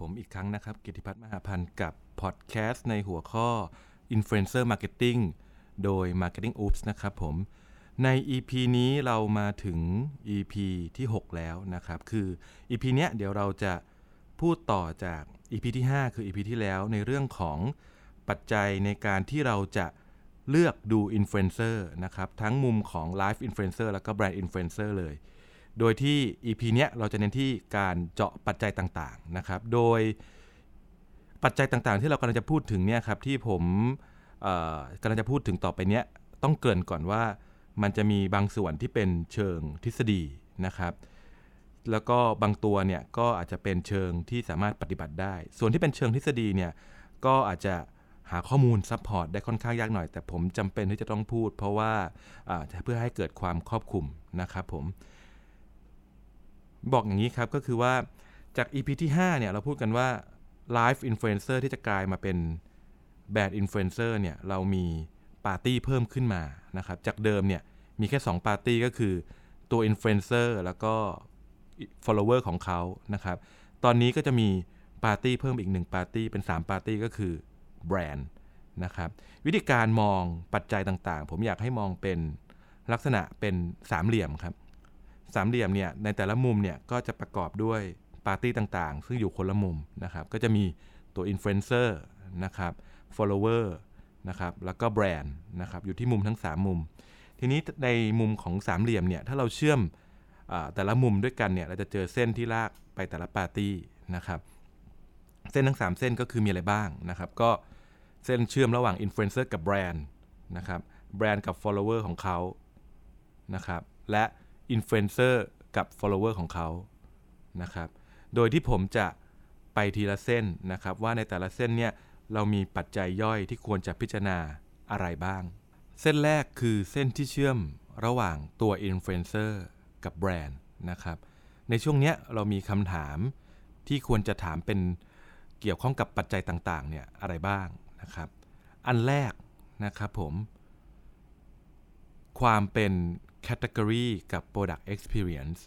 ผมอีกครั้งนะครับ กิติพัฒน์มหาพันธ์กับพอดแคสต์ในหัวข้อ Influencer Marketing โดย Marketing Oops นะครับผม ใน EP นี้เรามาถึง EP ที่ 6 แล้วนะครับ คือ EP เนี้ยเดี๋ยวเราจะพูดต่อจาก EP ที่ 5 คือ EP ที่แล้วในเรื่องของปัจจัยในการที่เราจะเลือกดูอินฟลูเอนเซอร์นะครับ ทั้งมุมของ Live Influencer แล้วก็ Brand Influencer เลย โดยที่ EP เนี้ยเราจะเน้นที่การเจาะปัจจัยต่างๆนะครับ โดยปัจจัยต่างๆ ที่เรากำลังจะพูดถึงเนี่ยครับที่ผมกำลังจะพูดถึงต่อไปเนี้ยต้องเกริ่นก่อนว่ามันจะมีบางส่วนที่เป็นเชิงทฤษฎีนะครับ แล้วก็บางตัวเนี่ยก็อาจจะเป็นเชิงที่สามารถปฏิบัติได้ ส่วนที่เป็นเชิงทฤษฎีเนี่ยก็อาจจะหาข้อมูล support ได้ค่อนข้างยากหน่อย แต่ผมจำเป็นที่จะต้องพูด เพราะว่าเพื่อให้เกิดความครอบคลุมนะครับผม บอกอย่างนี้ครับก็คือว่าจาก EP ที่ 5 เนี่ย เราพูดกันว่า Right Influencer ที่จะกลายมาเป็น Brand Influencer เนี่ย เรามีปาร์ตี้เพิ่มขึ้นมานะครับ จากเดิมเนี่ย มีแค่ 2 ปาร์ตี้ก็คือตัว Influencer แล้วก็ follower ของเขานะครับ ตอนนี้ก็จะมีปาร์ตี้เพิ่มอีก 1 ปาร์ตี้ เป็น 3 ปาร์ตี้ก็คือแบรนด์นะครับ วิธีการมองปัจจัยต่างๆ ผมอยากให้มองเป็นลักษณะเป็นสามเหลี่ยมครับ สามเหลี่ยมเนี่ยในแต่ละมุมเนี่ยก็จะประกอบด้วยปาร์ตี้ต่างๆ ซึ่งอยู่คนละมุมนะครับ ก็จะมีตัวอินฟลูเอนเซอร์นะครับ follower นะครับแล้วก็แบรนด์นะครับอยู่ที่มุมทั้ง 3 มุม ทีนี้ในมุมของสามเหลี่ยมเนี่ยถ้าเราเชื่อมแต่ละมุมด้วยกันเนี่ยเราจะเจอเส้นที่ลากไปแต่ละปาร์ตี้นะครับเส้นทั้ง 3 เส้นก็คือมีอะไรบ้างนะครับ ก็เส้นเชื่อมระหว่างอินฟลูเอนเซอร์กับแบรนด์นะครับแบรนด์กับ follower ของเขานะครับและ อินฟลูเอนเซอร์กับ follower ของเขานะครับ โดยที่ผมจะไปทีละเส้นนะครับ ว่าในแต่ละเส้นเนี่ยเรามีปัจจัยย่อยที่ควรจะพิจารณาอะไรบ้าง เส้นแรกคือเส้นที่เชื่อมระหว่างตัวอินฟลูเอนเซอร์กับแบรนด์นะครับ ในช่วงเนี้ยเรามีคำถามที่ควรจะถามเป็นเกี่ยวข้องกับปัจจัยต่างๆเนี่ยอะไรบ้างนะครับ อันแรกนะครับผม ความเป็น Category กับ Product Experience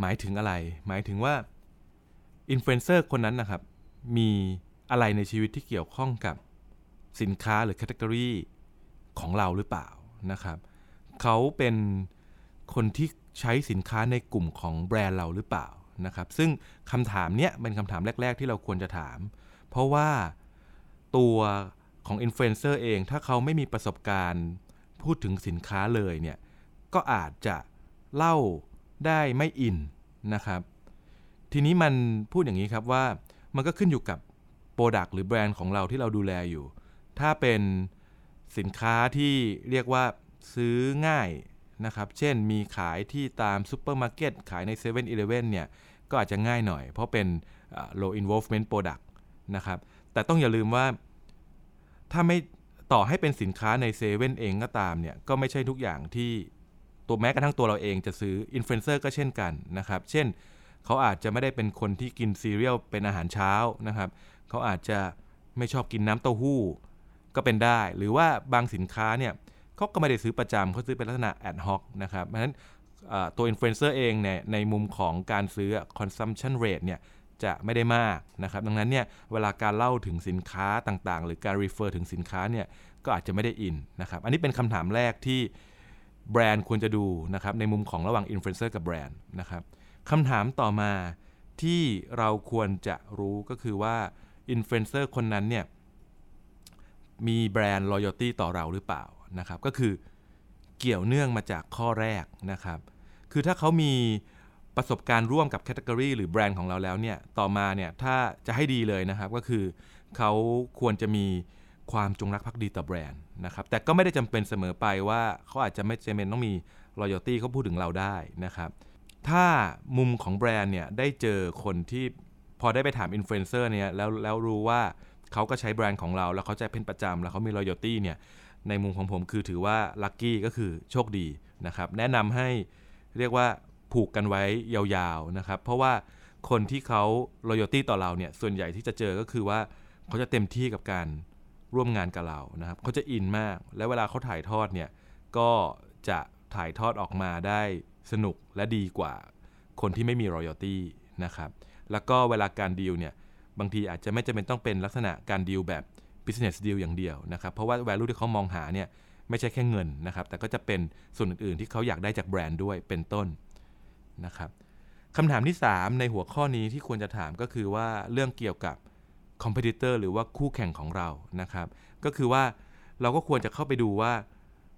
หมายถึงอะไร หมายถึงว่าอินฟลูเอนเซอร์คนนั้นนะครับ มีอะไรในชีวิตที่เกี่ยวข้องกับสินค้าหรือ Category ของเราหรือเปล่านะครับ เขาเป็นคนที่ใช้สินค้าในกลุ่มของแบรนด์เราหรือเปล่านะครับ ซึ่งคำถามเนี้ยเป็นคำถามแรก ๆ ที่เราควรจะถาม เพราะว่าตัวของอินฟลูเอนเซอร์เองถ้าเขาไม่มีประสบการณ์พูดถึงสินค้าเลยเนี่ย ก็อาจจะเล่าได้ไม่อินนะครับ ทีนี้มันพูดอย่างนี้ครับว่ามันก็ขึ้นอยู่กับproduct หรือแบรนด์ของเราที่เราดูแลอยู่ ถ้าเป็นสินค้าที่เรียกว่าซื้อง่ายนะครับ เช่นมีขายที่ตามซูเปอร์มาร์เก็ตขายใน7 e เ e ่ e อเนี่ย ก็อาจจะง่ายหน่อย เพราะเป็น low involvement product นะครับ แต่ต้องอย่าลืมว่าถ้าไม่ต่อให้เป็นสินค้าในเซเว่นเองก็ตามเนี่ย ก็ไม่ใช่ทุกอย่างที่ ตัวแม้กระทั่งตัวเราเองจะซื้ออินฟลูเอนเซอร์ก็เช่นกันนะครับ เช่น เขาอาจจะไม่ได้เป็นคนที่กินซีเรียลเป็นอาหารเช้านะครับ เขาอาจจะไม่ชอบกินน้ำเต้าหู้ ก็เป็นได้ หรือว่าบางสินค้าเนี่ยเขาก็ไม่ได้ซื้อประจำเขาซื้อเป็นลักษณะ ad hoc นะครับ เพราะฉะนั้นตัวอินฟลูเอนเซอร์เองเนี่ยในมุมของการซื้อ consumption rate เนี่ยจะไม่ได้มากนะครับ ดังนั้นเนี่ยเวลาการเล่าถึงสินค้าต่างๆ หรือการ refer ถึงสินค้าเนี่ยก็อาจจะไม่ได้อินนะครับ อันนี้เป็นคำถามแรกที่ แบรนด์ควรจะดูนะครับในมุมของระหว่างอินฟลูเอนเซอร์กับแบรนด์นะครับคำถามต่อมาที่เราควรจะรู้ก็คือว่าอินฟลูเอนเซอร์คนนั้นเนี่ยมีแบรนด์ loyalty ต่อเราหรือเปล่านะครับก็คือเกี่ยวเนื่องมาจากข้อแรกนะครับ คือถ้าเขามีประสบการณ์ร่วมกับ category หรือแบรนด์ของเราแล้วเนี่ยต่อมาเนี่ยถ้าจะให้ดีเลยนะครับก็คือเขาควรจะมี ความจงรักภักดีต่อแบรนด์นะครับแต่ก็ไม่ได้จำเป็นเสมอไปว่าเขาอาจจะไม่จำเป็นต้องมี loyalty เขาพูดถึงเราได้นะครับถ้ามุมของแบรนด์เนี่ยได้เจอคนที่พอได้ไปถามอินฟลูเอนเซอร์เนี่ยแล้วแล้วรู้ว่าเขาก็ใช้แบรนด์ของเรา แล้วเขาใช้เป็นประจำแล้วเขามี loyalty เนี่ยในมุมของผมคือถือว่า lucky ก็คือโชคดีนะครับแนะนำให้เรียกว่าผูกกันไว้ยาวๆนะครับเพราะว่าคนที่เขา loyalty ต่อเราเนี่ยส่วนใหญ่ที่จะเจอก็คือว่าเขาจะเต็มที่กับการ ร่วมงานกับเรานะครับเขาจะอินมาก แล้วเวลาเขาถ่ายทอดเนี่ยก็จะถ่ายทอดออกมาได้สนุกและดีกว่าคนที่ไม่มี royalty นะครับแล้วก็เวลาการดีลเนี่ยบางทีอาจจะไม่จำเป็นต้องเป็นลักษณะการดีลแบบ business deal อย่างเดียวนะครับเพราะว่า value ที่เขามองหาเนี่ยไม่ใช่แค่เงินนะครับ แต่ก็จะเป็นส่วนอื่นๆ ที่เขาอยากได้จากแบรนด์ด้วยเป็นต้นนะครับคำถามที่ 3 ในหัวข้อนี้ที่ควรจะถามก็คือว่าเรื่องเกี่ยวกับ competitor หรือว่าคู่แข่งของเรานะครับ ก็คือว่าเราก็ควรจะเข้าไปดูว่า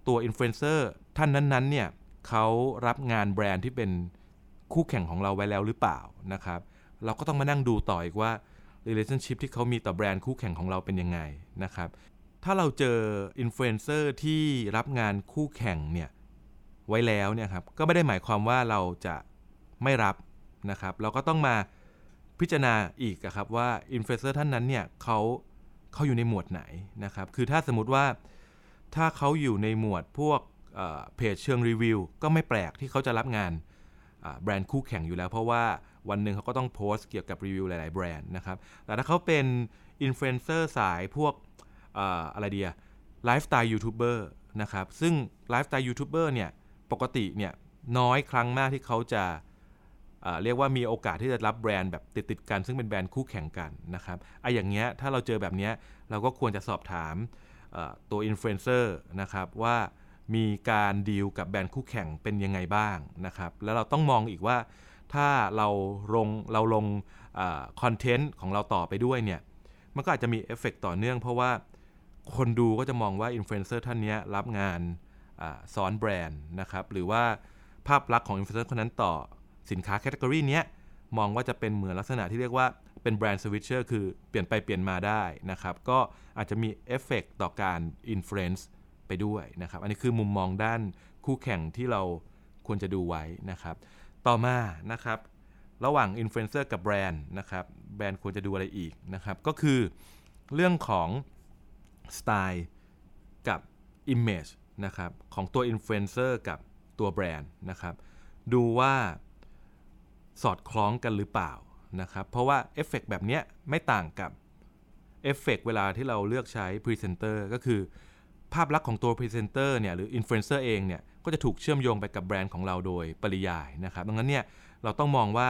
ตัวอินฟลูเอนเซอร์ท่านนั้นๆเนี่ยเขารับงานแบรนด์ที่เป็นคู่แข่งของเราไว้แล้วหรือเปล่านะครับ เราก็ต้องมานั่งดูต่ออีกว่า relationship ที่เขามีต่อแบรนด์คู่แข่งของเราเป็นยังไงนะครับ ถ้าเราเจออินฟลูเอนเซอร์ที่รับงานคู่แข่งเนี่ยไว้แล้วเนี่ยครับก็ไม่ได้หมายความว่าเราจะไม่รับนะครับ เราก็ต้องมา พิจารณาอีกครับว่าอินฟลูเอนเซอร์ท่านนั้นเนี่ยเขาเขาอยู่ในหมวดไหนนะครับคือถ้าสมมติว่าถ้าเขาอยู่ในหมวดพวกเพจเชิงรีวิว ก็ไม่แปลกที่เขาจะรับงานแบรนด์คู่แข่งอยู่แล้ว เพราะว่าวันหนึ่งเขาก็ต้องโพสต์เกี่ยวกับรีวิวหลาย ๆ แบรนด์นะครับแต่ถ้าเขาเป็นอินฟลูเอนเซอร์สายพวกอะไรดีอะไลฟ์สไตล์ยูทูบเบอร์นะครับซึ่งไลฟ์สไตล์ยูทูบเบอร์เนี่ยปกติเนี่ยน้อยครั้งมากที่เขาจะ เรียกว่ามีโอกาสที่จะรับแบรนด์แบบติดๆกัน ซึ่งเป็นแบรนด์คู่แข่งกันนะครับไอ้อย่างเงี้ยถ้าเราเจอแบบเนี้ยเราก็ควรจะสอบถามตัวอินฟลูเอนเซอร์นะครับว่ามีการดีลกับแบรนด์คู่แข่งเป็นยังไงบ้างนะครับแล้วเราต้องมองอีกว่าถ้าเราลงเราลงคอนเทนต์ของเราต่อไปด้วยเนี่ยมันก็อาจจะมีเอฟเฟกต่อเนื่อง เพราะว่าคนดูก็จะมองว่าอินฟลูเอนเซอร์ท่านนี้รับงานซ้อนแบรนด์นะครับหรือว่าภาพลักษณ์ของอินฟลูเอนเซอร์คนนั้นต่อ สินค้า category นี้มองว่าจะเป็นเหมือนลักษณะที่เรียกว่าเป็น brand switcher คือเปลี่ยนไปเปลี่ยนมาได้นะครับก็อาจจะมีเอฟเฟกต่อการ influence ไปด้วยนะครับอันนี้คือมุมมองด้านคู่แข่งที่เราควรจะดูไว้นะครับต่อมานะครับระหว่างอินฟลูเอนเซอร์กับแบรนด์นะครับแบรนด์ควรจะดูอะไรอีกนะครับก็คือเรื่องของสไตล์กับ Image นะครับของตัวอินฟลูเอนเซอร์กับตัวแบรนด์นะครับดูว่า สอดคล้องกันหรือเปล่านะครับเพราะว่าเอฟเฟกแบบนี้ไม่ต่างกับเอฟเฟกเวลาที่เราเลือกใช้พรีเซนเตอร์ก็คือ ภาพลักษณ์ของตัวพรีเซนเตอร์เนี่ยหรืออินฟลูเอนเซอร์เองเนี่ยก็จะถูกเชื่อมโยงไปกับแบรนด์ของเราโดยปริยายนะครับดังนั้นเนี่ยเราต้องมองว่า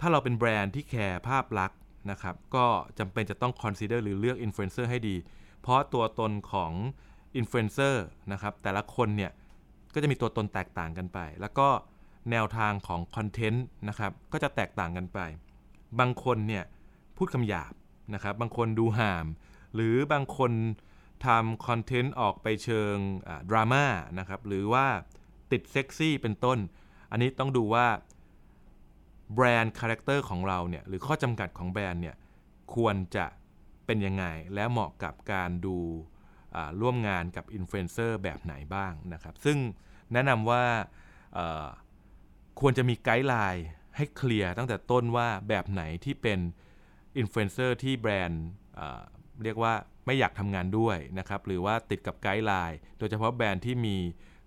ถ้าเราเป็นแบรนด์ที่แคร์ภาพลักษณ์นะครับก็จำเป็นจะต้อง consider หรือเลือกอินฟลูเอนเซอร์ให้ดี เพราะตัวตนของอินฟลูเอนเซอร์นะครับแต่ละคนเนี่ยก็จะมีตัวตนแตกต่างกันไป แล้วก็ แนวทางของคอนเทนต์นะครับก็จะแตกต่างกันไป บางคนเนี่ยพูดคำหยาบนะครับ บางคนดูห่าม หรือบางคนทำคอนเทนต์ออกไปเชิงดราม่านะครับ หรือว่าติดเซ็กซี่เป็นต้น อันนี้ต้องดูว่า brand character ของเราเนี่ยหรือข้อจำกัดของแบรนด์เนี่ยควรจะเป็นยังไง และเหมาะกับการดูร่วมงานกับอินฟลูเอนเซอร์แบบไหนบ้างนะครับ ซึ่งแนะนำว่า ควรจะมี guidelineให้เคลียร์ตั้งแต่ต้นว่าแบบไหนที่เป็นอินฟลูเอนเซอร์ที่แบรนด์เรียกว่าไม่อยากทำงานด้วยนะครับ หรือว่าติดกับ guideline โดยเฉพาะแบรนด์ที่มี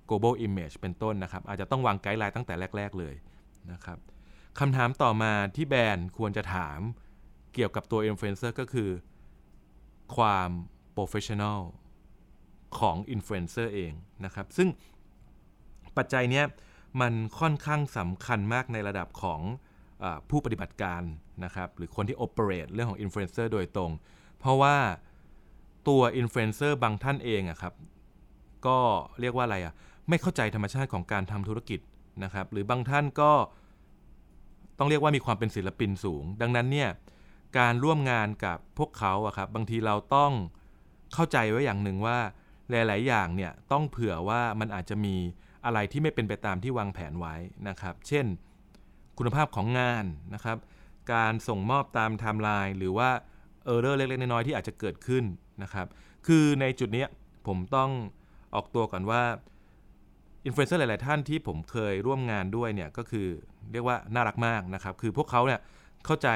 global image เป็นต้นนะครับ อาจจะต้องวาง guideline ตั้งแต่แรก ๆ เลยนะครับคำถามต่อมาที่แบรนด์ควรจะถามเกี่ยวกับตัวอินฟลูเอนเซอร์ก็คือ ความ professional ของอินฟลูเอนเซอร์เองนะครับ ซึ่งปัจจัยเนี้ย มันค่อนข้างสำคัญมากในระดับของอผู้ปฏิบัติการนะครับหรือคนที่ operate เรื่องของอินฟลูเอนเซอร์โดยตรง เพราะว่าตัวอินฟลูเอนเซอร์บางท่านเองอะครับก็เรียกว่าอะไรอะไม่เข้าใจธรรมชาติของการทำธุรกิจนะครับหรือบางท่านก็ต้องเรียกว่ามีความเป็นศิลปินสูง ดังนั้นเนี่ยการร่วมงานกับพวกเขาอะครับบางทีเราต้องเข้าใจไว้อย่างหนึ่งว่าหลาย ๆ อย่างเนี่ยต้องเผื่อว่ามันอาจจะมี อะไรที่ไม่เป็นไปตามที่วางแผนไว้นะครับ เช่น คุณภาพของงานนะครับ การส่งมอบตามไทม์ไลน์หรือว่า error เล็กๆ น้อยๆที่อาจจะเกิดขึ้นนะครับ คือในจุดนี้ผมต้องออกตัวก่อนว่าอินฟลูเอนเซอร์หลายๆท่านที่ผมเคยร่วมงานด้วยเนี่ยก็คือเรียกว่าน่ารักมากนะครับ คือพวกเขาเนี่ยเข้าใจ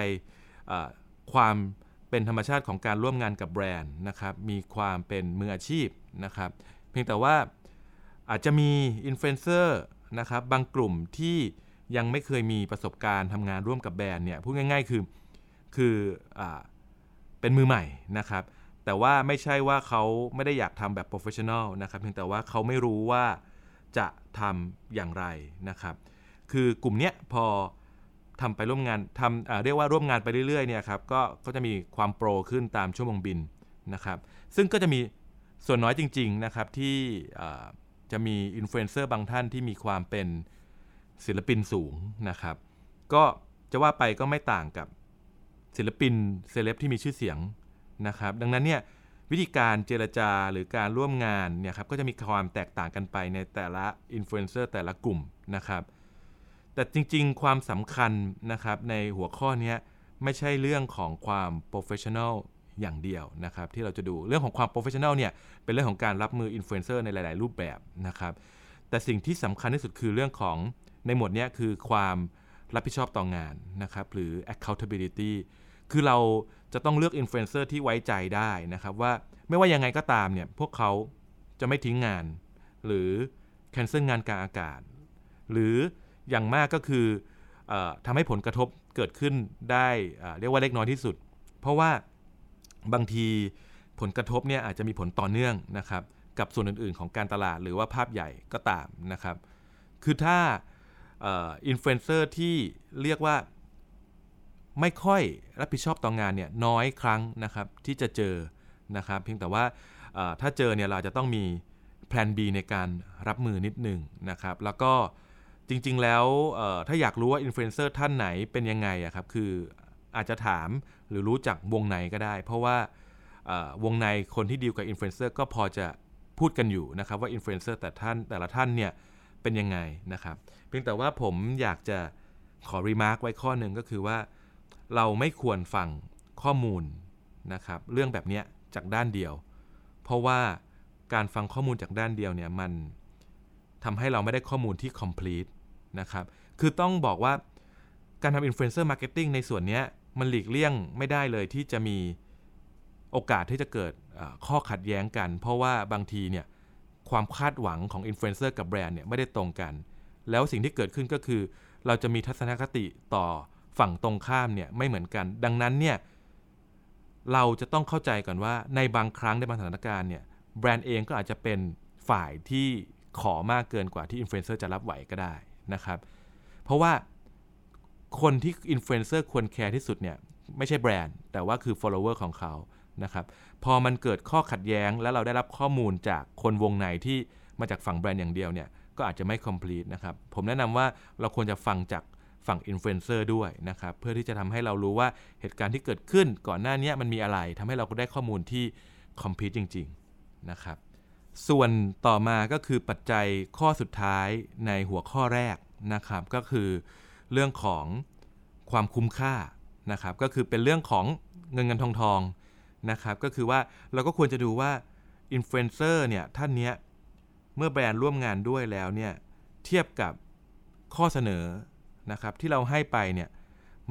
ความเป็นธรรมชาติของการร่วมงานกับแบรนด์นะครับ มีความเป็นมืออาชีพนะครับ เพียงแต่ว่า อาจจะมีอินฟลูเอนเซอร์นะครับบางกลุ่มที่ยังไม่เคยมีประสบการณ์ทำงานร่วมกับแบรนด์เนี่ยพูดง่าย ๆ คือคืออเป็นมือใหม่นะครับ แต่ว่าไม่ใช่ว่าเขาไม่ได้อยากทำแบบ professional นะครับเพียงแต่ว่าเขาไม่รู้ว่าจะทำอย่างไรนะครับ คือกลุ่มเนี้ยพอทำไปร่วมงานทำเรียกว่าร่วมงานไปเรื่อยๆเนี่ยครับก็ก็จะมีความโปรขึ้นตามชั่วโมงบินนะครับ ซึ่งก็จะมีส่วนน้อยจริง ๆนะครับที่ จะมีอินฟลูเอนเซอร์บางท่านที่มีความเป็นศิลปินสูงนะครับ ก็จะว่าไปก็ไม่ต่างกับศิลปินเซเลบที่มีชื่อเสียงนะครับ ดังนั้นเนี่ยวิธีการเจรจาหรือการร่วมงานเนี่ยครับก็จะมีความแตกต่างกันไปในแต่ละอินฟลูเอนเซอร์แต่ละกลุ่มนะครับ แต่จริงๆ ความสำคัญนะครับในหัวข้อนี้ไม่ใช่เรื่องของความ professional อย่างเดียวนะครับที่เราจะดูเรื่องของความ professional เนี่ยเป็นเรื่องของการรับมืออินฟลูเอนเซอร์ในหลาย ๆ รูปแบบนะครับแต่สิ่งที่สำคัญที่สุดคือเรื่องของในหมวดนี้คือความรับผิดชอบต่องานนะครับหรือ accountability คือเราจะต้องเลือกอินฟลูเอนเซอร์ที่ไว้ใจได้นะครับว่าไม่ว่ายังไงก็ตามเนี่ยพวกเขาจะไม่ทิ้งงาน หรือแคนเซิลงานกลางอากาศ หรืออย่างมากก็คืออทำให้ผลกระทบเกิดขึ้นได้เรียกว่าเล็กน้อยที่สุด เพราะว่า บางทีผลกระทบเนี่ยอาจจะมีผลต่อเนื่องนะครับกับส่วนอื่นๆ ของการตลาดหรือว่าภาพใหญ่ก็ตามนะครับ คือถ้าอินฟลูเอนเซอร์ที่เรียกว่าไม่ค่อยรับผิดชอบต่องานเนี่ยน้อยครั้งนะครับที่จะเจอนะครับ เพียงแต่ว่าถ้าเจอเนี่ยเราจะต้องมีแผน B ในการรับมือนิดหนึ่งนะครับ แล้วก็จริงๆแล้วถ้าอยากรู้ว่าอินฟลูเอนเซอร์ท่านไหนเป็นยังไงอะครับคือ อาจจะถามหรือรู้จักวงในก็ได้ เพราะว่าวงในคนที่ดีลกับอินฟลูเอนเซอร์ก็พอจะพูดกันอยู่นะครับว่าอินฟลูเอนเซอร์แต่ท่านแต่ละท่านเนี่ยเป็นยังไงนะครับ เพียงแต่ว่าผมอยากจะขอรีมาร์กไว้ข้อหนึ่งก็คือว่า เราไม่ควรฟังข้อมูลนะครับเรื่องแบบนี้จากด้านเดียว เพราะว่าการฟังข้อมูลจากด้านเดียวเนี่ยมันทำให้เราไม่ได้ข้อมูลที่ complete นะครับ คือต้องบอกว่าการทำ influencer marketing ในส่วนนี้ มันหลีกเลี่ยงไม่ได้เลยที่จะมีโอกาสที่จะเกิดข้อขัดแย้งกัน เพราะว่าบางทีเนี่ยความคาดหวังของอินฟลูเอนเซอร์กับแบรนด์เนี่ยไม่ได้ตรงกัน แล้วสิ่งที่เกิดขึ้นก็คือ เราจะมีทัศนคติต่อฝั่งตรงข้ามเนี่ยไม่เหมือนกัน ดังนั้นเนี่ยเราจะต้องเข้าใจก่อนว่าในบางครั้งในบางสถานการณ์เนี่ยแบรนด์เองก็อาจจะเป็นฝ่ายที่ขอมากเกินกว่าที่อินฟลูเอนเซอร์จะรับไหวก็ได้นะครับ เพราะว่า คนที่อินฟลูเอนเซอร์ควรแคร์ที่สุดเนี่ยไม่ใช่แบรนด์ แต่ว่าคือ follower ของเขานะครับพอมันเกิดข้อขัดแย้งแล้วเราได้รับข้อมูลจากคนวงในที่มาจากฝั่งแบรนด์อย่างเดียวเนี่ยก็อาจจะไม่ complete นะครับผมแนะนำว่าเราควรจะฟังจากฝั่งอินฟลูเอนเซอร์ด้วยนะครับเพื่อที่จะทำให้เรารู้ว่าเหตุการณ์ที่เกิดขึ้นก่อนหน้านี้มันมีอะไรทำให้เราก็ได้ข้อมูลที่ complete จริงๆนะครับส่วนต่อมาก็คือปัจจัยข้อสุดท้ายในหัวข้อแรกนะครับก็คือ เรื่องของความคุ้มค่านะครับก็คือเป็นเรื่องของเงินเงินทองทองนะครับก็คือว่าเราก็ควรจะดูว่าอินฟลูเอนเซอร์เนี่ยท่านเนี้ยเมื่อแบรนด์ร่วมงานด้วยแล้วเนี่ยเทียบกับข้อเสนอนะครับที่เราให้ไปเนี่ย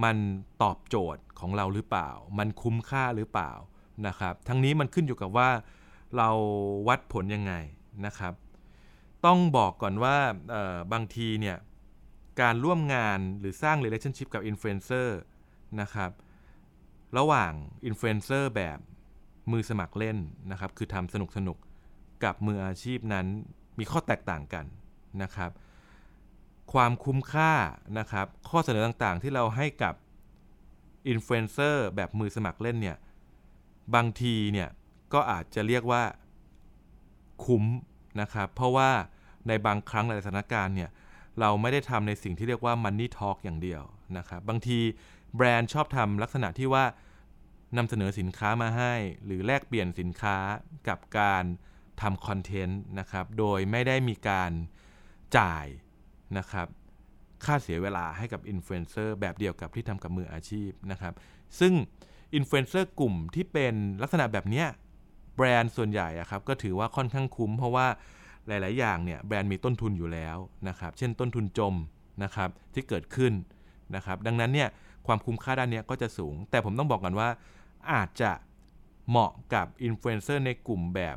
มันตอบโจทย์ของเราหรือเปล่า มันคุ้มค่าหรือเปล่านะครับทั้งนี้มันขึ้นอยู่กับว่าเราวัดผลยังไงนะครับ ต้องบอกก่อนว่าบางทีเนี่ย การร่วมงานหรือสร้าง relationship กับอินฟลูเอนเซอร์นะครับ ระหว่างอินฟลูเอนเซอร์แบบมือสมัครเล่นนะครับ คือทำสนุกสนุกกับมืออาชีพนั้นมีข้อแตกต่างกันนะครับ ความคุ้มค่านะครับ ข้อเสนอต่างๆที่เราให้กับอินฟลูเอนเซอร์แบบมือสมัครเล่นเนี่ย บางทีเนี่ย ก็อาจจะเรียกว่าคุ้มนะครับ เพราะว่าในบางครั้งในสถานการณ์เนี่ย เราไม่ได้ทำในสิ่งที่เรียกว่า Money Talk อย่างเดียวนะครับบางทีแบรนด์ชอบทำลักษณะที่ว่านำเสนอสินค้ามาให้ หรือแลกเปลี่ยนสินค้ากับการทำคอนเทนต์นะครับโดยไม่ได้มีการจ่ายนะครับค่าเสียเวลาให้กับอินฟลูเอนเซอร์แบบเดียวกับที่ทำกับมืออาชีพนะครับซึ่งอินฟลูเอนเซอร์กลุ่มที่เป็นลักษณะแบบนี้แบรนด์ส่วนใหญ่ครับก็ถือว่าค่อนข้างคุ้มเพราะว่า หลาย ๆ อย่างเนี่ยแบรนด์มีต้นทุนอยู่แล้วนะครับเช่นต้นทุนจมนะครับที่เกิดขึ้นนะครับดังนั้นเนี่ยความคุ้มค่าด้านนี้ก็จะสูง แต่ผมต้องบอกก่อนว่าอาจจะเหมาะกับอินฟลูเอนเซอร์ในกลุ่มแบบ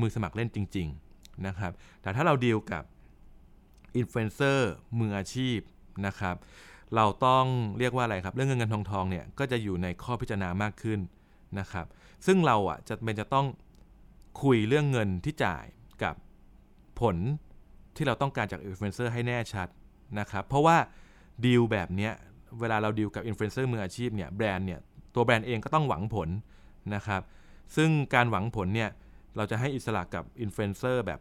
มือสมัครเล่นจริง ๆ นะครับ แต่ถ้าเราดีลกับอินฟลูเอนเซอร์มืออาชีพนะครับ เราต้องเรียกว่าอะไรครับ เรื่องเงินเงินทองทองเนี่ยก็จะอยู่ในข้อพิจารณามากขึ้นนะครับ ซึ่งเราอะจำเป็นจะต้องคุยเรื่องเงินที่จ่ายกับ ผลที่เราต้องการจากอินฟลูเอนเซอร์ให้แน่ชัดนะครับ เพราะว่าดีลแบบเนี้ยเวลาเราดีลกับอินฟลูเอนเซอร์มืออาชีพเนี่ยแบรนด์เนี่ยตัวแบรนด์เองก็ต้องหวังผลนะครับ ซึ่งการหวังผลเนี่ยเราจะให้อิสระกับอินฟลูเอนเซอร์แบบ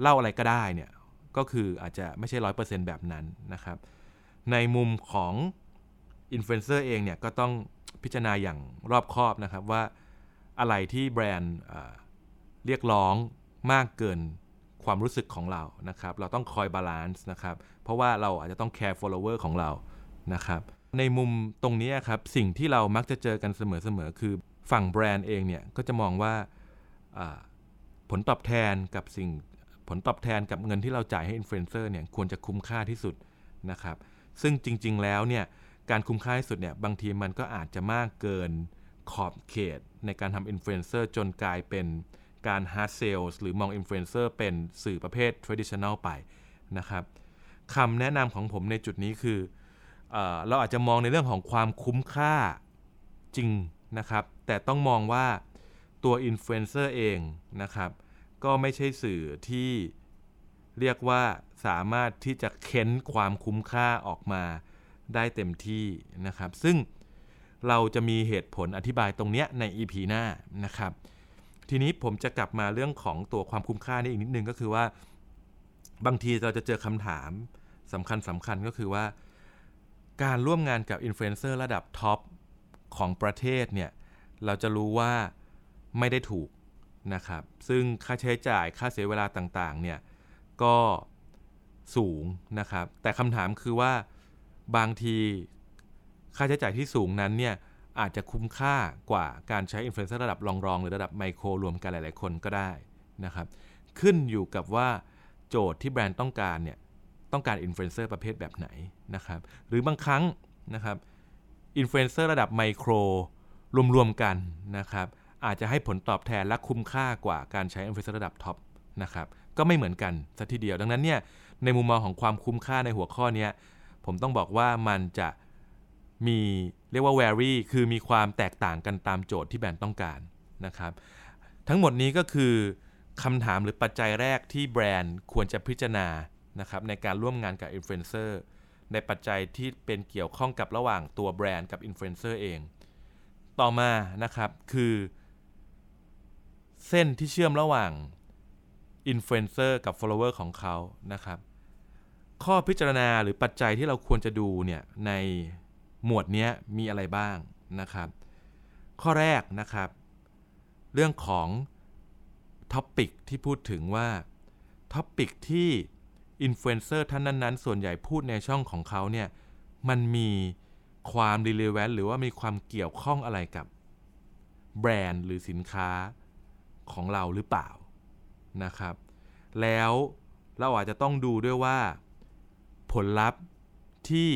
เล่าอะไรก็ได้เนี่ยก็คืออาจจะไม่ใช่ร้อยเปอร์เซ็นต์แบบนั้นนะครับ ในมุมของอินฟลูเอนเซอร์เองเนี่ยก็ต้องพิจารณาอย่างรอบคอบนะครับว่าอะไรที่แบรนด์เรียกร้องมากเกิน ความรู้สึกของเรานะครับ เราต้องคอย balance นะครับ เพราะว่าเราอาจจะต้องแคร์ follower ของเรานะครับ ในมุมตรงนี้ครับ สิ่งที่เรามักจะเจอกันเสมอๆ คือฝั่งแบรนด์เองเนี่ย ก็จะมองว่าผลตอบแทนกับสิ่งผลตอบแทนกับเงินที่เราจ่ายให้อินฟลูเอนเซอร์เนี่ยควรจะคุ้มค่าที่สุดนะครับ ซึ่งจริงๆ แล้วเนี่ยการคุ้มค่าที่สุดเนี่ยบางทีมันก็อาจจะมากเกินขอบเขตในการทำอินฟลูเอนเซอร์จนกลายเป็น การ hard sales หรือมองอินฟลูเอนเซอร์เป็นสื่อประเภท traditional ไปนะครับคำแนะนำของผมในจุดนี้คือเอเราอาจจะมองในเรื่องของความคุ้มค่าจริงนะครับ แต่ต้องมองว่าตัวอินฟลูเอนเซอร์เองนะครับก็ไม่ใช่สื่อที่เรียกว่าสามารถที่จะเค้นความคุ้มค่าออกมาได้เต็มที่นะครับ ซึ่งเราจะมีเหตุผลอธิบายตรงนี้ใน EP หน้านะครับ ทีนี้ผมจะกลับมาเรื่องของตัวความคุ้มค่านี่อีกนิดนึงก็คือว่า บางทีเราจะเจอคำถามสำคัญสำคัญก็คือว่า การร่วมงานกับอินฟลูเอนเซอร์ระดับท็อปของประเทศเนี่ยเราจะรู้ว่าไม่ได้ถูกนะครับ ซึ่งค่าใช้จ่ายค่าเสียเวลาต่างๆเนี่ยก็สูงนะครับ แต่คำถามคือว่าบางทีค่าใช้จ่ายที่สูงนั้นเนี่ย อาจจะคุ้มค่ากว่าการใช้อินฟลูเอนเซอร์ระดับรองๆ หรือระดับไมโครรวมกันหลาย ๆ คนก็ได้นะครับ ขึ้นอยู่กับว่าโจทย์ที่แบรนด์ต้องการเนี่ยต้องการอินฟลูเอนเซอร์ประเภทแบบไหนนะครับ หรือบางครั้งนะครับอินฟลูเอนเซอร์ระดับไมโครรวมๆกันนะครับ อาจจะให้ผลตอบแทนและคุ้มค่ากว่าการใช้อินฟลูเอนเซอร์ระดับท็อปนะครับก็ไม่เหมือนกันซะทีเดียวดังนั้นเนี่ยในมุมมองของความคุ้มค่าในหัวข้อนี้ผมต้องบอกว่ามันจะ มีเรียกว่า vary คือมีความแตกต่างกันตามโจทย์ที่แบรนด์ต้องการนะครับ ทั้งหมดนี้ก็คือคำถามหรือปัจจัยแรกที่แบรนด์ควรจะพิจารณานะครับในการร่วมงานกับอินฟลูเอนเซอร์ในปัจจัยที่เป็นเกี่ยวข้องกับระหว่างตัวแบรนด์กับอินฟลูเอนเซอร์เอง ต่อมานะครับคือเส้นที่เชื่อมระหว่างอินฟลูเอนเซอร์กับ follower ของเขานะครับ ข้อพิจารณาหรือปัจจัยที่เราควรจะดูเนี่ยใน หมวดนี้มีอะไรบ้างนะครับ ข้อแรกนะครับ เรื่องของ topic ที่พูดถึงว่า topic ที่อินฟลูเอนเซอร์ท่านนั้นๆ ส่วนใหญ่พูดในช่องของเขาเนี่ยมันมีความ relevant หรือว่ามีความเกี่ยวข้องอะไรกับแบรนด์หรือสินค้าของเราหรือเปล่านะครับ แล้วเราอาจจะต้องดูด้วยว่า ผลลัพธ์ที่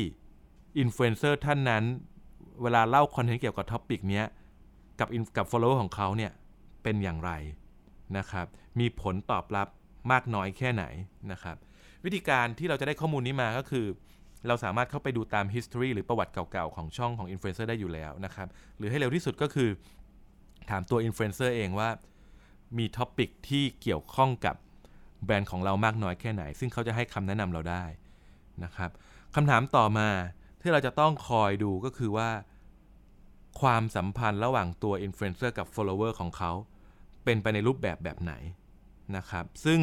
อินฟลูเอนเซอร์ท่านนั้น เวลาเล่าคอนเทนต์เกี่ยวกับ topic นี้กับกับ follower ของเขาเนี่ยเป็นอย่างไรนะครับ มีผลตอบรับมากน้อยแค่ไหนนะครับ วิธีการที่เราจะได้ข้อมูลนี้มาก็คือ เราสามารถเข้าไปดูตาม history หรือประวัติเก่าๆ ของช่องของอินฟลูเอนเซอร์ได้อยู่แล้วนะครับ หรือให้เร็วที่สุดก็คือ ถามตัวอินฟลูเอนเซอร์เองว่ามี topic ที่เกี่ยวข้องกับแบรนด์ของเรามากน้อยแค่ไหน ซึ่งเขาจะให้คำแนะนำเราได้นะครับคำถามต่อมา ที่เราจะต้องคอยดูก็คือว่า ความสัมพันธ์ระหว่างตัวอินฟลูเอนเซอร์กับ follower ของเขา เป็นไปในรูปแบบแบบไหนนะครับ ซึ่ง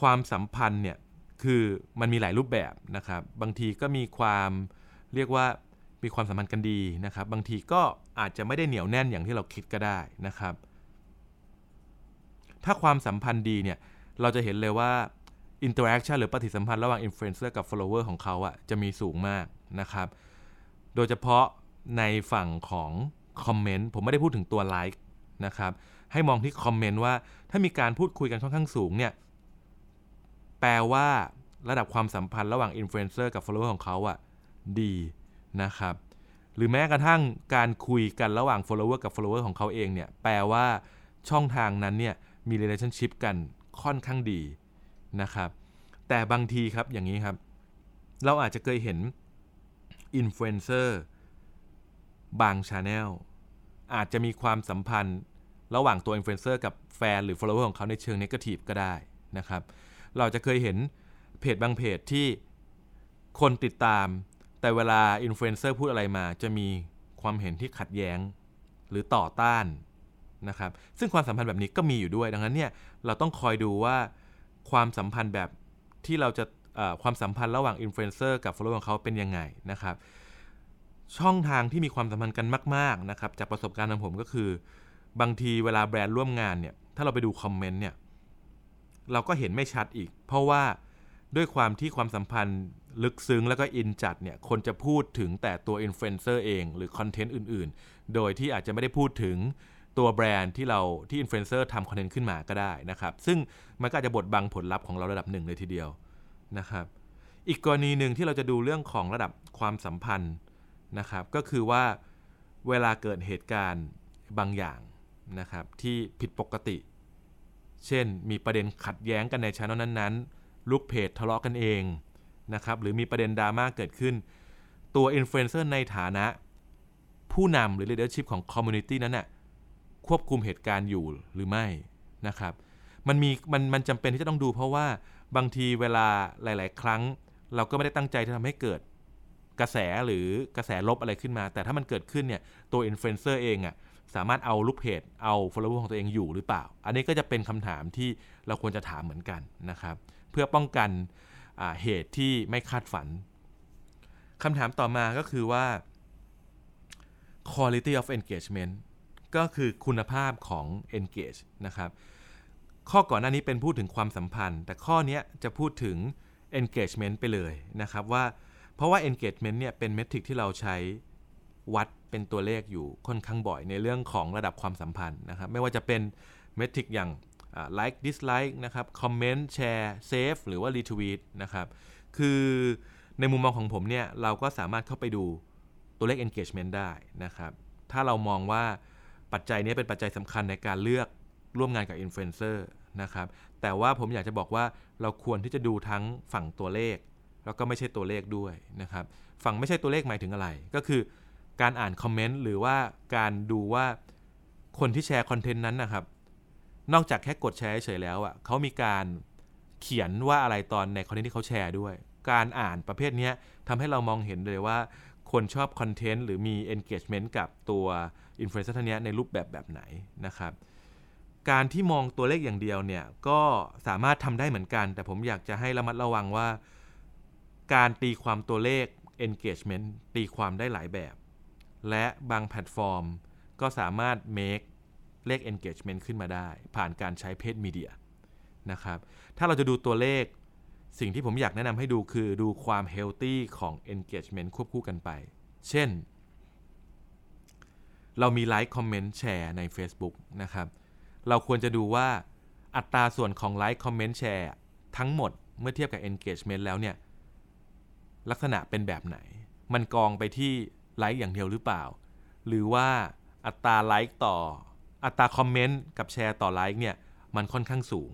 ความสัมพันธ์เนี่ยคือมันมีหลายรูปแบบนะครับ บางทีก็มีความเรียกว่ามีความสัมพันธ์กันดีนะครับ บางทีก็อาจจะไม่ได้เหนียวแน่นอย่างที่เราคิดก็ได้นะครับ ถ้าความสัมพันธ์ดีเนี่ยเราจะเห็นเลยว่า interaction หรือปฏิสัมพันธ์ระหว่างอินฟลูเอนเซอร์กับ follower ของเขาอะจะมีสูงมาก นะครับ โดยเฉพาะในฝั่งของคอมเมนต์ผมไม่ได้พูดถึงตัวไลค์นะครับ ให้มองที่คอมเมนต์ว่าถ้ามีการพูดคุยกันค่อนข้างสูงเนี่ย แปลว่าระดับความสัมพันธ์ระหว่างอินฟลูเอนเซอร์กับ follower ของเขาอะดีนะครับ หรือแม้กระทั่งการคุยกันระหว่าง follower กับ follower ของเขาเองเนี่ย แปลว่าช่องทางนั้นเนี่ยมี relationship กันค่อนข้างดีนะครับ แต่บางทีครับอย่างนี้ครับ เราอาจจะเคยเห็น อินฟลูเอนเซอร์บาง channel อาจจะมีความสัมพันธ์ระหว่างตัวอินฟลูเอนเซอร์กับแฟนหรือ follower ของเขาในเชิง negative ก็ได้นะครับ เราจะเคยเห็นเพจบางเพจที่คนติดตาม แต่เวลาอินฟลูเอนเซอร์พูดอะไรมา จะมีความเห็นที่ขัดแย้งหรือต่อต้านนะครับ ซึ่งความสัมพันธ์แบบนี้ก็มีอยู่ด้วย ดังนั้นเนี่ยเราต้องคอยดูว่าความสัมพันธ์แบบที่เราจะ ความสัมพันธ์ระหว่างอินฟลูเอนเซอร์กับ follower ของเขาเป็นยังไงนะครับ ช่องทางที่มีความสัมพันธ์กันมากๆนะครับจากประสบการณ์ของผมก็คือ บางทีเวลาแบรนด์ร่วมงานเนี่ยถ้าเราไปดูคอมเมนต์เนี่ยเราก็เห็นไม่ชัดอีก เพราะว่าด้วยความที่ความสัมพันธ์ลึกซึ้งแล้วก็อินจัดเนี่ยคนจะพูดถึงแต่ตัวอินฟลูเอนเซอร์เองหรือคอนเทนต์อื่น ๆ โดยที่อาจจะไม่ได้พูดถึงตัวแบรนด์ที่เราที่อินฟลูเอนเซอร์ทำคอนเทนต์ขึ้นมาก็ได้นะครับ ซึ่งมันก็อาจจะบดบังผลลัพธ์ของเราระดับหนึ่งเลยทีเดียว นะครับ อีกกรณีหนึ่งที่เราจะดูเรื่องของระดับความสัมพันธ์นะครับ ก็คือว่าเวลาเกิดเหตุการณ์บางอย่างนะครับที่ผิดปกติ เช่น มีประเด็นขัดแย้งกันในช่องนั้นๆ ลูกเพจทะเลาะกันเองนะครับหรือมีประเด็นดราม่าเกิดขึ้น ตัวอินฟลูเอนเซอร์ในฐานะ ผู้นำหรือ leadership ของ community นั้นนะ่ะควบคุมเหตุการณ์อยู่หรือไม่นะครับ มันมีมันมันจำเป็นที่จะต้องดูเพราะว่า บางทีเวลาหลาย ๆ ครั้ง เราก็ไม่ได้ตั้งใจที่ทำให้เกิดกระแสหรือกระแสลบอะไรขึ้นมา แต่ถ้ามันเกิดขึ้นเนี่ยตัวอินฟลูเอนเซอร์เองอะ่ะสามารถเอาลูกเพจเอา follower ของตัวเองอยู่หรือเปล่า อันนี้ก็จะเป็นคำถามที่เราควรจะถามเหมือนกันนะครับ เพื่อป้องกันเหตุที่ไม่คาดฝันคำถามต่อมาก็คือว่า quality of engagement ก็คือคุณภาพของ engage นะครับ ข้อก่อนหน้านี้เป็นพูดถึงความสัมพันธ์ แต่ข้อนี้จะพูดถึง engagement ไปเลยนะครับว่า เพราะว่า engagement เนี่ยเป็น metric ที่เราใช้วัดเป็นตัวเลขอยู่ค่อนข้างบ่อยในเรื่องของระดับความสัมพันธ์นะครับ ไม่ว่าจะเป็น metric อย่าง like dislike นะครับ comment share save หรือว่า retweet นะครับคือในมุมมองของผมเนี่ยเราก็สามารถเข้าไปดูตัวเลข engagement ได้นะครับ ถ้าเรามองว่าปัจจัยนี้เป็นปัจจัยสำคัญในการเลือก ร่วมงานกับอินฟลูเอนเซอร์นะครับ แต่ว่าผมอยากจะบอกว่าเราควรที่จะดูทั้งฝั่งตัวเลข แล้วก็ไม่ใช่ตัวเลขด้วยนะครับ ฝั่งไม่ใช่ตัวเลขหมายถึงอะไร ก็คือการอ่านคอมเมนต์หรือว่าการดูว่าคนที่แชร์คอนเทนต์นั้นนะครับ นอกจากแค่กดแชร์เฉยแล้วอะ่ะเขามีการเขียนว่าอะไรตอนในคอนเทนต์ที่เขาแชร์ด้วย การอ่านประเภทนี้ทำให้เรามองเห็นเลยว่าคนชอบคอนเทนต์หรือมี engagement กับตัวอินฟลูเอนเซอร์ท่านนี้ในรูปแบบแบบไหนนะครับ การที่มองตัวเลขอย่างเดียวเนี่ยก็สามารถทำได้เหมือนกัน แต่ผมอยากจะให้ระมัดระวังว่า การตีความตัวเลข engagement ตีความได้หลายแบบ และบางแพลตฟอร์ม ก็สามารถ make เลข engagement ขึ้นมาได้ ผ่านการใช้ paid media นะครับ ถ้าเราจะดูตัวเลขสิ่งที่ผมอยากแนะนำให้ดูคือดูความ healthy ของ engagement ควบคู่กันไป เช่น เรามีไลค์คอมเมนต์แชร์ใน Facebook นะครับ เราควรจะดูว่าอัตราส่วนของไลค์คอมเมนต์แชร์ทั้งหมดเมื่อเทียบกับ engagement แล้วเนี่ย ลักษณะเป็นแบบไหน มันกองไปที่ไลค์อย่างเดียวหรือเปล่า หรือว่าอัตราไลค์ต่ออัตราคอมเมนต์กับแชร์ต่อไลค์เนี่ยมันค่อนข้างสูง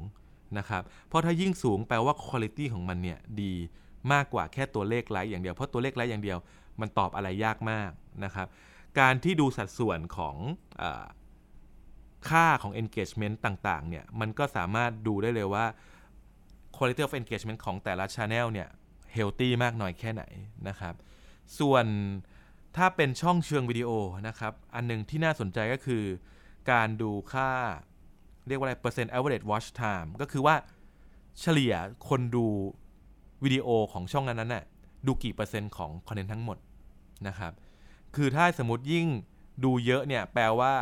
นะครับ เพราะถ้ายิ่งสูงแปลว่าคุณภาพของมันเนี่ยดีมากกว่าแค่ตัวเลขไลค์อย่างเดียว เพราะตัวเลขไลค์อย่างเดียว มันตอบอะไรยากมากนะครับ การที่ดูสัดส่วนของอ ค่าของ engagement ต่างๆ เนี่ย มันก็สามารถดูได้เลยว่า quality of engagement ของแต่ละ channel เนี่ย healthy มากน้อยแค่ไหนนะครับ ส่วนถ้าเป็นช่องเชิงวิดีโอนะครับ อันนึงที่น่าสนใจก็คือ การดูค่าเรียกว่าอะไร percent average watch time ก็คือว่าเฉลี่ยคนดูวิดีโอของช่องนั้นๆน่ะดูกี่เปอร์เซ็นต์ของคอนเทนต์ทั้งหมดนะครับ คือถ้าสมมติยิ่งดูเยอะเนี่ยแปลว่า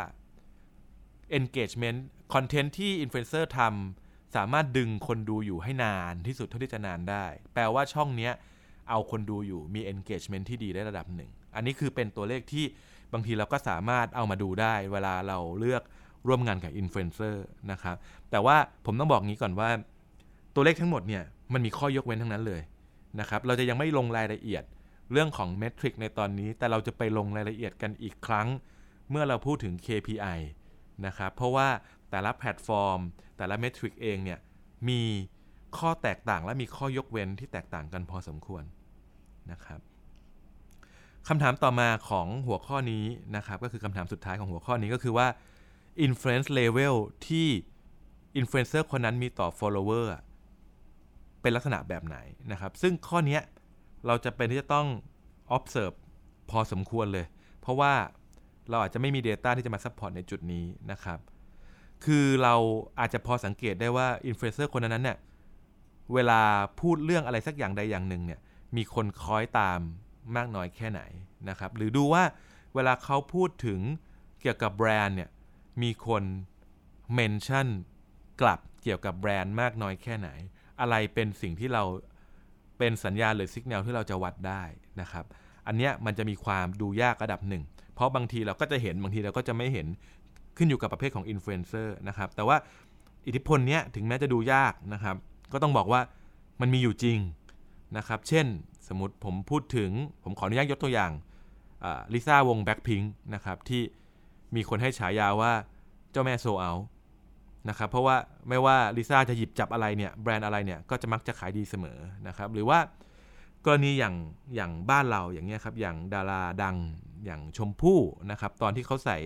engagement คอนเทนต์ที่อินฟลูเอนเซอร์ทำสามารถดึงคนดูอยู่ให้นานที่สุดเท่าที่จะนานได้ แปลว่าช่องนี้เอาคนดูอยู่มี engagement ที่ดีได้ระดับหนึ่ง อันนี้คือเป็นตัวเลขที่บางทีเราก็สามารถเอามาดูได้ เวลาเราเลือกร่วมงานกับอินฟลูเอนเซอร์นะครับ แต่ว่าผมต้องบอกงี้ก่อนว่า ตัวเลขทั้งหมดเนี่ยมันมีข้อยกเว้นทั้งนั้นเลยนะครับ เราจะยังไม่ลงรายละเอียดเรื่องของ metric ในตอนนี้ แต่เราจะไปลงรายละเอียดกันอีกครั้ง เมื่อเราพูดถึง KPI นะครับ เพราะว่าแต่ละแพลตฟอร์ม แต่ละ metric เองเนี่ยมีข้อแตกต่างและมีข้อยกเว้นที่แตกต่างกันพอสมควรนะครับคำถามต่อมาของหัวข้อนี้นะครับก็คือคำถามสุดท้ายของหัวข้อนี้ก็คือว่า influence level ที่ influencer คนนั้นมีต่อ follower เป็นลักษณะแบบไหนนะครับ ซึ่งข้อนี้เราจะเป็นที่จะต้อง observe พอสมควรเลย เพราะว่า เราอาจจะไม่มี Data ที่จะมา support ในจุดนี้นะครับ คือเราอาจจะพอสังเกตได้ว่า influencer คนนั้นเนี่ยเวลาพูดเรื่องอะไรสักอย่างใดอย่างหนึ่งเนี่ยมีคนคอยตามมากน้อยแค่ไหนนะครับ หรือดูว่าเวลาเขาพูดถึงเกี่ยวกับแบรนด์เนี่ยมีคน mention กลับเกี่ยวกับแบรนด์มากน้อยแค่ไหน อะไรเป็นสิ่งที่เราเป็นสัญญาณหรือสัญญาณที่เราจะวัดได้นะครับ อันเนี้ยมันจะมีความดูยากระดับหนึ่ง เพราะบางทีเราก็จะเห็นบางทีเราก็จะไม่เห็นขึ้นอยู่กับประเภทของอินฟลูเอนเซอร์นะครับแต่ว่าอิทธิพลเนี้ยถึงแม้จะดูยากนะครับ ก็ต้องบอกว่ามันมีอยู่จริงนะครับ เช่นสมมติผมพูดถึงผมขออนุญาตยกตัวอย่างลิซ่าวงแบ็คพิงค์นะครับที่มีคนให้ฉายาว่าเจ้าแม่โซเอานะครับเพราะว่าไม่ว่าลิซ่าจะหยิบจับอะไรเนี่ยแบรนด์อะไรเนี่ยก็จะมักจะขายดีเสมอนะครับหรือว่ากรณีอย่างอย่างบ้านเราอย่างเงี้ยครับอย่างดาราดัง อย่างชมพู่นะครับตอนที่เขาใส่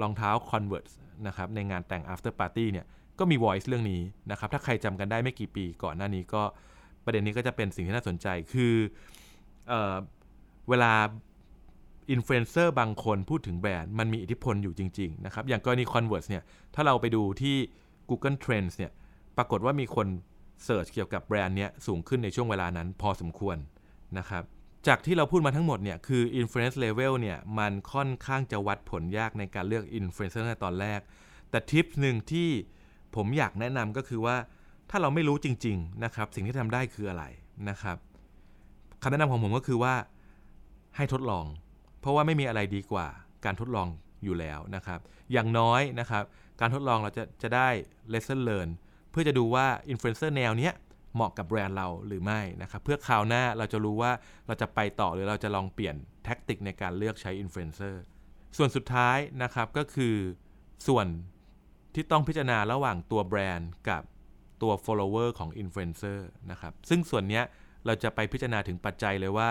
รองเท้า Converse นะครับในงานแต่ง after party เนี่ยก็มี voice เรื่องนี้นะครับถ้าใครจำกันได้ไม่กี่ปีก่อนหน้านี้ก็ประเด็นนี้ก็จะเป็นสิ่งที่น่าสนใจคือเอเวลาอินฟลูเอนเซอร์บางคนพูดถึงแบรนด์มันมีอิทธิพลอยู่จริงๆนะครับอย่างกรณี Converse เนี่ยถ้าเราไปดูที่ Google Trends เนี่ยปรากฏว่ามีคน search เกี่ยวกับแบรนด์เนี้ยสูงขึ้นในช่วงเวลานั้นพอสมควรนะครับ จากที่เราพูดมาทั้งหมดเนี่ยคือ influence level เนี่ยมันค่อนข้างจะวัดผลยากในการเลือก influencer ในตอนแรก แต่ทิปหนึ่งที่ผมอยากแนะนำก็คือว่าถ้าเราไม่รู้จริง ๆ นะครับ สิ่งที่ทำได้คืออะไรนะครับคำแนะนำของผมก็คือว่าให้ทดลอง เพราะว่าไม่มีอะไรดีกว่าการทดลองอยู่แล้วนะครับ อย่างน้อยนะครับ การทดลองเราจะจะได้ lesson learn เพื่อจะดูว่าอินฟลูเอนเซอร์แนวเนี้ย เหมาะกับแบรนด์เราหรือไม่นะครับเพื่อคราวหน้าเราจะรู้ว่าเราจะไปต่อหรือเราจะลองเปลี่ยน tactic ในการเลือกใช้อินฟลูเอนเซอร์ส่วนสุดท้ายนะครับก็คือส่วนที่ต้องพิจารณาระหว่างตัวแบรนด์กับตัว follower ของอินฟลูเอนเซอร์นะครับซึ่งส่วนนี้เราจะไปพิจารณาถึงปัจจัยเลยว่า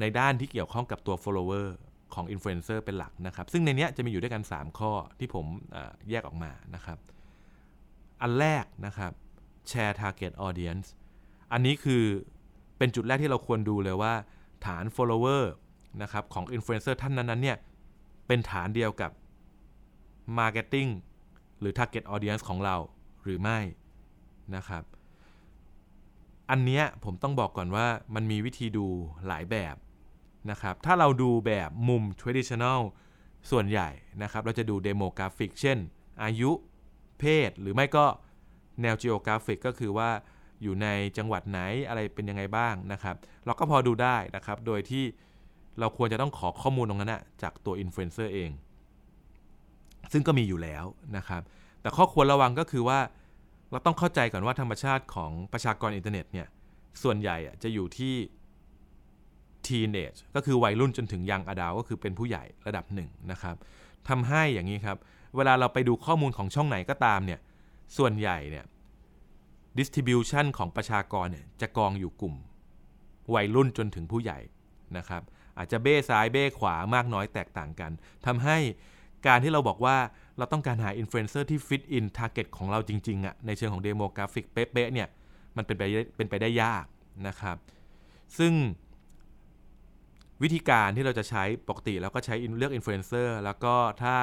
ในด้านที่เกี่ยวข้องกับตัว follower ของ influencer เป็นหลักนะครับ ซึ่งในนี้จะมีอยู่ด้วยกัน 3 ข้อที่ผมแยกออกมานะครับ อันแรกนะครับ share target audience อันนี้คือเป็นจุดแรกที่เราควรดูเลยว่า ฐาน follower นะครับของ influencer ท่านนั้นๆเนี่ยเป็นฐานเดียวกับ marketing หรือ target audience ของเราหรือไม่นะครับ อันเนี้ยผมต้องบอกก่อนว่ามันมีวิธีดูหลายแบบนะครับ ถ้าเราดูแบบมุม traditional ส่วนใหญ่นะครับ เราจะดู demographic เช่น อายุ เพศ หรือไม่ก็ แนว geographic ก็คือว่าอยู่ในจังหวัดไหนอะไรเป็นยังไงบ้างนะครับ เราก็พอดูได้นะครับ โดยที่เราควรจะต้องขอข้อมูลตรงนั้นนะจากตัวอินฟลูเอนเซอร์เอง ซึ่งก็มีอยู่แล้วนะครับ แต่ข้อควรระวังก็คือว่า เราต้องเข้าใจก่อนว่าธรรมชาติของประชากรอินเทอร์เน็ตเนี่ยส่วนใหญ่จะอยู่ที่ teenage ก็คือวัยรุ่นจนถึง young adult ก็คือเป็นผู้ใหญ่ระดับหนึ่งนะครับทำให้อย่างนี้ครับ เวลาเราไปดูข้อมูลของช่องไหนก็ตามเนี่ย ส่วนใหญ่เนี่ย distribution ของประชากรเนี่ยจะกองอยู่กลุ่ม วัยรุ่นจนถึงผู้ใหญ่นะครับ อาจจะเบ้ซ้ายเบ้ขวามากน้อยแตกต่างกันทำให้การที่เราบอกว่าเราต้องการหาอินฟลูเอนเซอร์ที่ fit in target ของเราจริงๆอะในเชิงของ demographic เป๊ะๆเนี่ยมันเป็นไปเป็นไปได้ยากนะครับ ซึ่งวิธีการที่เราจะใช้ปกติเราก็ใช้เลือกอินฟลูเอนเซอร์แล้วก็ถ้า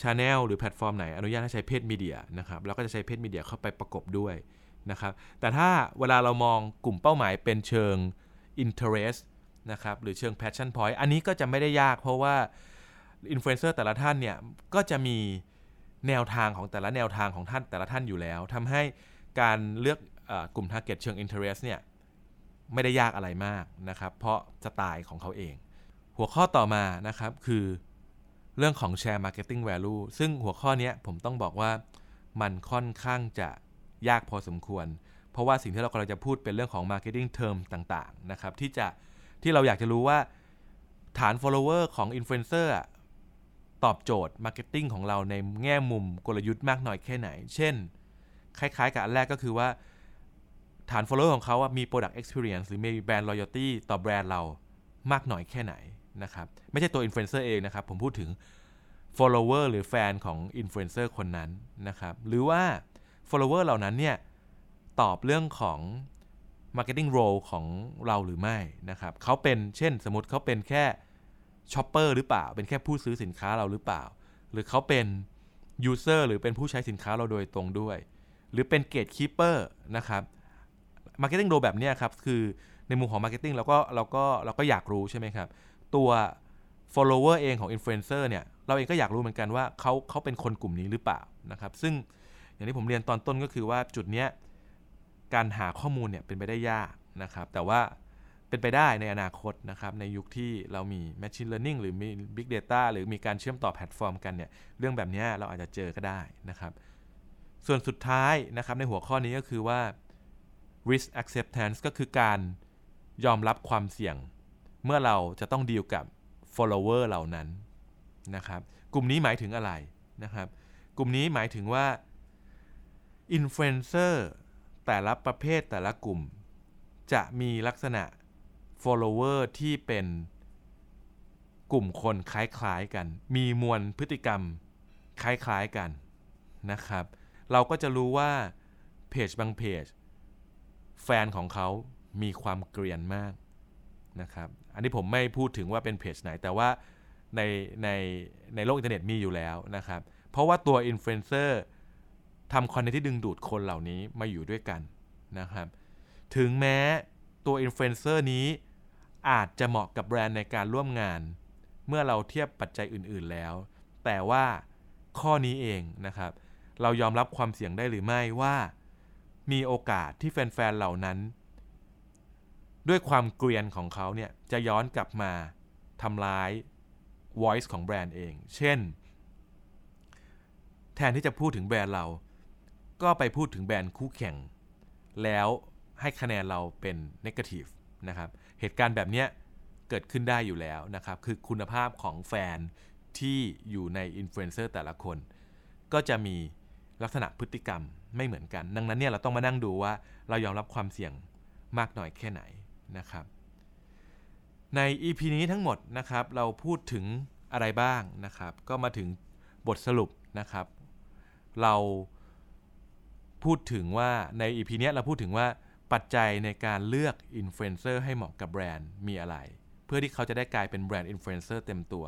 channel หรือแพลตฟอร์มไหนอนุญาตให้ใช้ paid media นะครับเราก็จะใช้ paid media เข้าไปประกบด้วยนะครับแต่ถ้าเวลาเรามองกลุ่มเป้าหมายเป็นเชิง interest นะครับหรือเชิง passion point อันนี้ก็จะไม่ได้ยากเพราะว่าอินฟลูเอนเซอร์แต่ละท่านเนี่ยก็จะมีแนวทางของแต่ละแนวทางของท่านแต่ละท่านอยู่แล้วทำให้การเลือกอกลุ่ม target เชิง interest เนี่ยไม่ได้ยากอะไรมากนะครับเพราะสไตล์ของเขาเอง หัวข้อต่อมานะครับคือ เรื่องของ share marketing value ซึ่งหัวข้อนี้ผมต้องบอกว่ามันค่อนข้างจะยากพอสมควร เพราะว่าสิ่งที่เรากำลังจะพูดเป็นเรื่องของ marketing term ต่างๆนะครับที่จะที่เราอยากจะรู้ว่าฐาน follower ของ influencer อะตอบโจทย์ marketing ของเราในแง่มุมกลยุทธ์มากน้อยแค่ไหน เช่น คล้ายๆ กับอันแรกก็คือว่าฐาน follower ของเขามี product experience หรือมี brand loyalty ต่อแบรนด์เรามากน้อยแค่ไหน นะครับไม่ใช่ตัว influencer เองนะครับผมพูดถึง follower หรือแฟนของ influencer คนนั้นนะครับหรือว่า follower เหล่านั้นเนี่ยตอบเรื่องของ marketing role ของเราหรือไม่นะครับเขาเป็นเช่นสมมติเขาเป็นแค่ช็อปเปอร์หรือเปล่า เป็นแค่ผู้ซื้อสินค้าเราหรือเปล่า หรือเขาเป็น user หรือเป็นผู้ใช้สินค้าเราโดยตรงด้วย หรือเป็น gatekeeper นะครับ marketing role แบบนี้ครับ คือในมุมของ marketing เราก็เราก็เราก็อยากรู้ใช่ไหมครับ ตัว follower เองของ influencer เนี่ยเราเองก็อยากรู้เหมือนกันว่าเขาเขาเป็นคนกลุ่มนี้หรือเปล่านะครับ ซึ่งอย่างที่ผมเรียนตอนต้นก็คือว่าจุดเนี้ยการหาข้อมูลเนี่ยเป็นไปได้ยากนะครับ แต่ว่าเป็นไปได้ในอนาคตนะครับ ในยุคที่เรามี machine learning หรือมี big data หรือมีการเชื่อมต่อแพลตฟอร์มกันเนี่ยเรื่องแบบนี้เราอาจจะเจอก็ได้นะครับ ส่วนสุดท้ายนะครับในหัวข้อนี้ก็คือว่า risk acceptance ก็คือการยอมรับความเสี่ยง เมื่อเราจะต้องดีลกับ follower เหล่านั้นนะครับ กลุ่มนี้หมายถึงอะไรนะครับ กลุ่มนี้หมายถึงว่า influencer แต่ละประเภทแต่ละกลุ่ม จะมีลักษณะ follower ที่เป็นกลุ่มคนคล้ายๆกัน มีมวลพฤติกรรมคล้ายๆกันนะครับ เราก็จะรู้ว่าเพจบางเพจแฟนของเขามีความเกรียนมากนะครับ อันนี้ผมไม่พูดถึงว่าเป็นเพจไหน แต่ว่าในในในโลกอินเทอร์เน็ตมีอยู่แล้วนะครับ เพราะว่าตัวอินฟลูเอนเซอร์ทำคอนเทนต์ที่ดึงดูดคนเหล่านี้มาอยู่ด้วยกันนะครับ ถึงแม้ตัวอินฟลูเอนเซอร์นี้อาจจะเหมาะกับแบรนด์ในการร่วมงาน เมื่อเราเทียบปัจจัยอื่น ๆแล้ว แต่ว่าข้อนี้เองนะครับ เรายอมรับความเสี่ยงได้หรือไม่ว่า มีโอกาสที่แฟน ๆ เหล่านั้น ด้วยความเกรียนของเขาเนี่ยจะย้อนกลับมาทำร้าย voice ของแบรนด์เอง เช่น แทนที่จะพูดถึงแบรนด์เรา ก็ไปพูดถึงแบรนด์คู่แข่ง แล้วให้คะแนนเราเป็น negative นะครับ เหตุการณ์แบบเนี้ยเกิดขึ้นได้อยู่แล้วนะครับ คือคุณภาพของแฟนที่อยู่ในอินฟลูเอนเซอร์แต่ละคน ก็จะมีลักษณะพฤติกรรมไม่เหมือนกัน ดังนั้นเนี่ยเราต้องมานั่งดูว่าเรายอมรับความเสี่ยงมากน้อยแค่ไหน นะครับ ใน EP นี้ทั้งหมดนะครับเราพูดถึงอะไรบ้างนะครับ ก็มาถึงบทสรุปนะครับ เราพูดถึงว่าใน EP นี้เราพูดถึงว่าปัจจัยในการเลือกอินฟลูเอนเซอร์ให้เหมาะกับแบรนด์มีอะไร เพื่อที่เขาจะได้กลายเป็น brand influencer เต็มตัว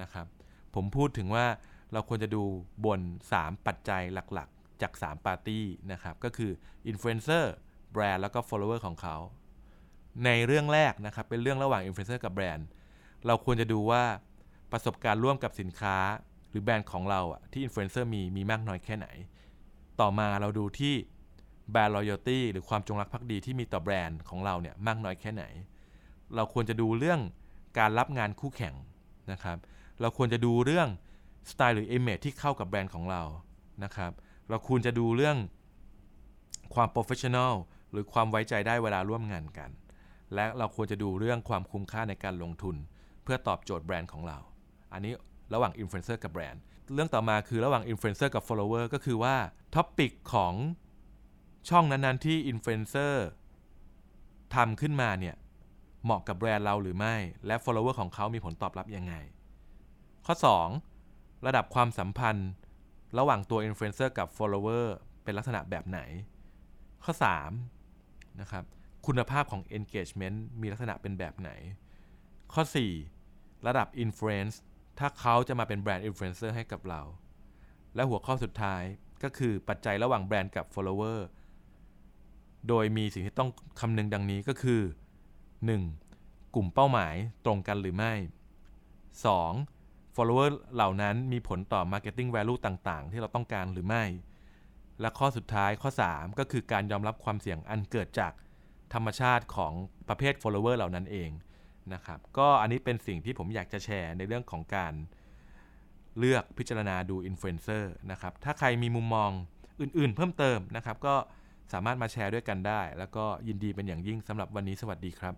นะครับ ผมพูดถึงว่าเราควรจะดูบน 3 ปัจจัยหลักๆ จาก 3 ปาร์ตี้นะครับ ก็คืออินฟลูเอนเซอร์แบรนด์แล้วก็ follower ของเขา ในเรื่องแรกนะครับเป็นเรื่องระหว่างอินฟลูเอนเซอร์กับแบรนด์ เราควรจะดูว่าประสบการณ์ร่วมกับสินค้า หรือแบรนด์ของเราที่อินฟลูเอนเซอร์มีมีมากน้อยแค่ไหน ต่อมาเราดูที่ brand loyalty หรือความจงรักภักดีที่มีต่อแบรนด์ของเราเนี่ยมากน้อยแค่ไหน เราควรจะดูเรื่องการรับงานคู่แข่งนะครับ เราควรจะดูเรื่องสไตล์หรือ image ที่เข้ากับแบรนด์ของเรานะครับ เราควรจะดูเรื่องความ professional หรือความไว้ใจได้เวลาร่วมงานกัน และเราควรจะดูเรื่องความคุ้มค่าในการลงทุน เพื่อตอบโจทย์แบรนด์ของเรา อันนี้ระหว่างอินฟลูเอนเซอร์กับแบรนด์ เรื่องต่อมาคือระหว่างอินฟลูเอนเซอร์กับ follower ก็คือว่า topic ของช่องนั้นๆที่อินฟลูเอนเซอร์ทำขึ้นมาเนี่ยเหมาะกับแบรนด์เราหรือไม่ และ follower ของเขามีผลตอบรับยังไง ข้อ 2 ระดับความสัมพันธ์ ระหว่างตัวอินฟลูเอนเซอร์กับ follower เป็นลักษณะแบบไหน ข้อ 3 นะครับ คุณภาพของ engagement มีลักษณะเป็นแบบไหน ข้อ 4 ระดับ influence ถ้าเขาจะมาเป็นแบรนด์ influencer ให้กับเรา และหัวข้อสุดท้ายก็คือปัจจัยระหว่างแบรนด์กับ follower โดยมีสิ่งที่ต้องคำนึงดังนี้ก็คือ 1. กลุ่มเป้าหมายตรงกันหรือไม่ 2. follower เหล่านั้นมีผลต่อ marketing value ต่างๆ ที่เราต้องการหรือไม่ และข้อสุดท้ายข้อ 3 ก็คือการยอมรับความเสี่ยงอันเกิดจาก ธรรมชาติของประเภท follower เหล่านั้นเองนะครับ ก็อันนี้เป็นสิ่งที่ผมอยากจะแชร์ในเรื่องของการเลือกพิจารณาดูอินฟลูเอนเซอร์นะครับ ถ้าใครมีมุมมองอื่นๆ เพิ่มเติมนะครับ ก็สามารถมาแชร์ด้วยกันได้ แล้วก็ยินดีเป็นอย่างยิ่งสำหรับวันนี้สวัสดีครับ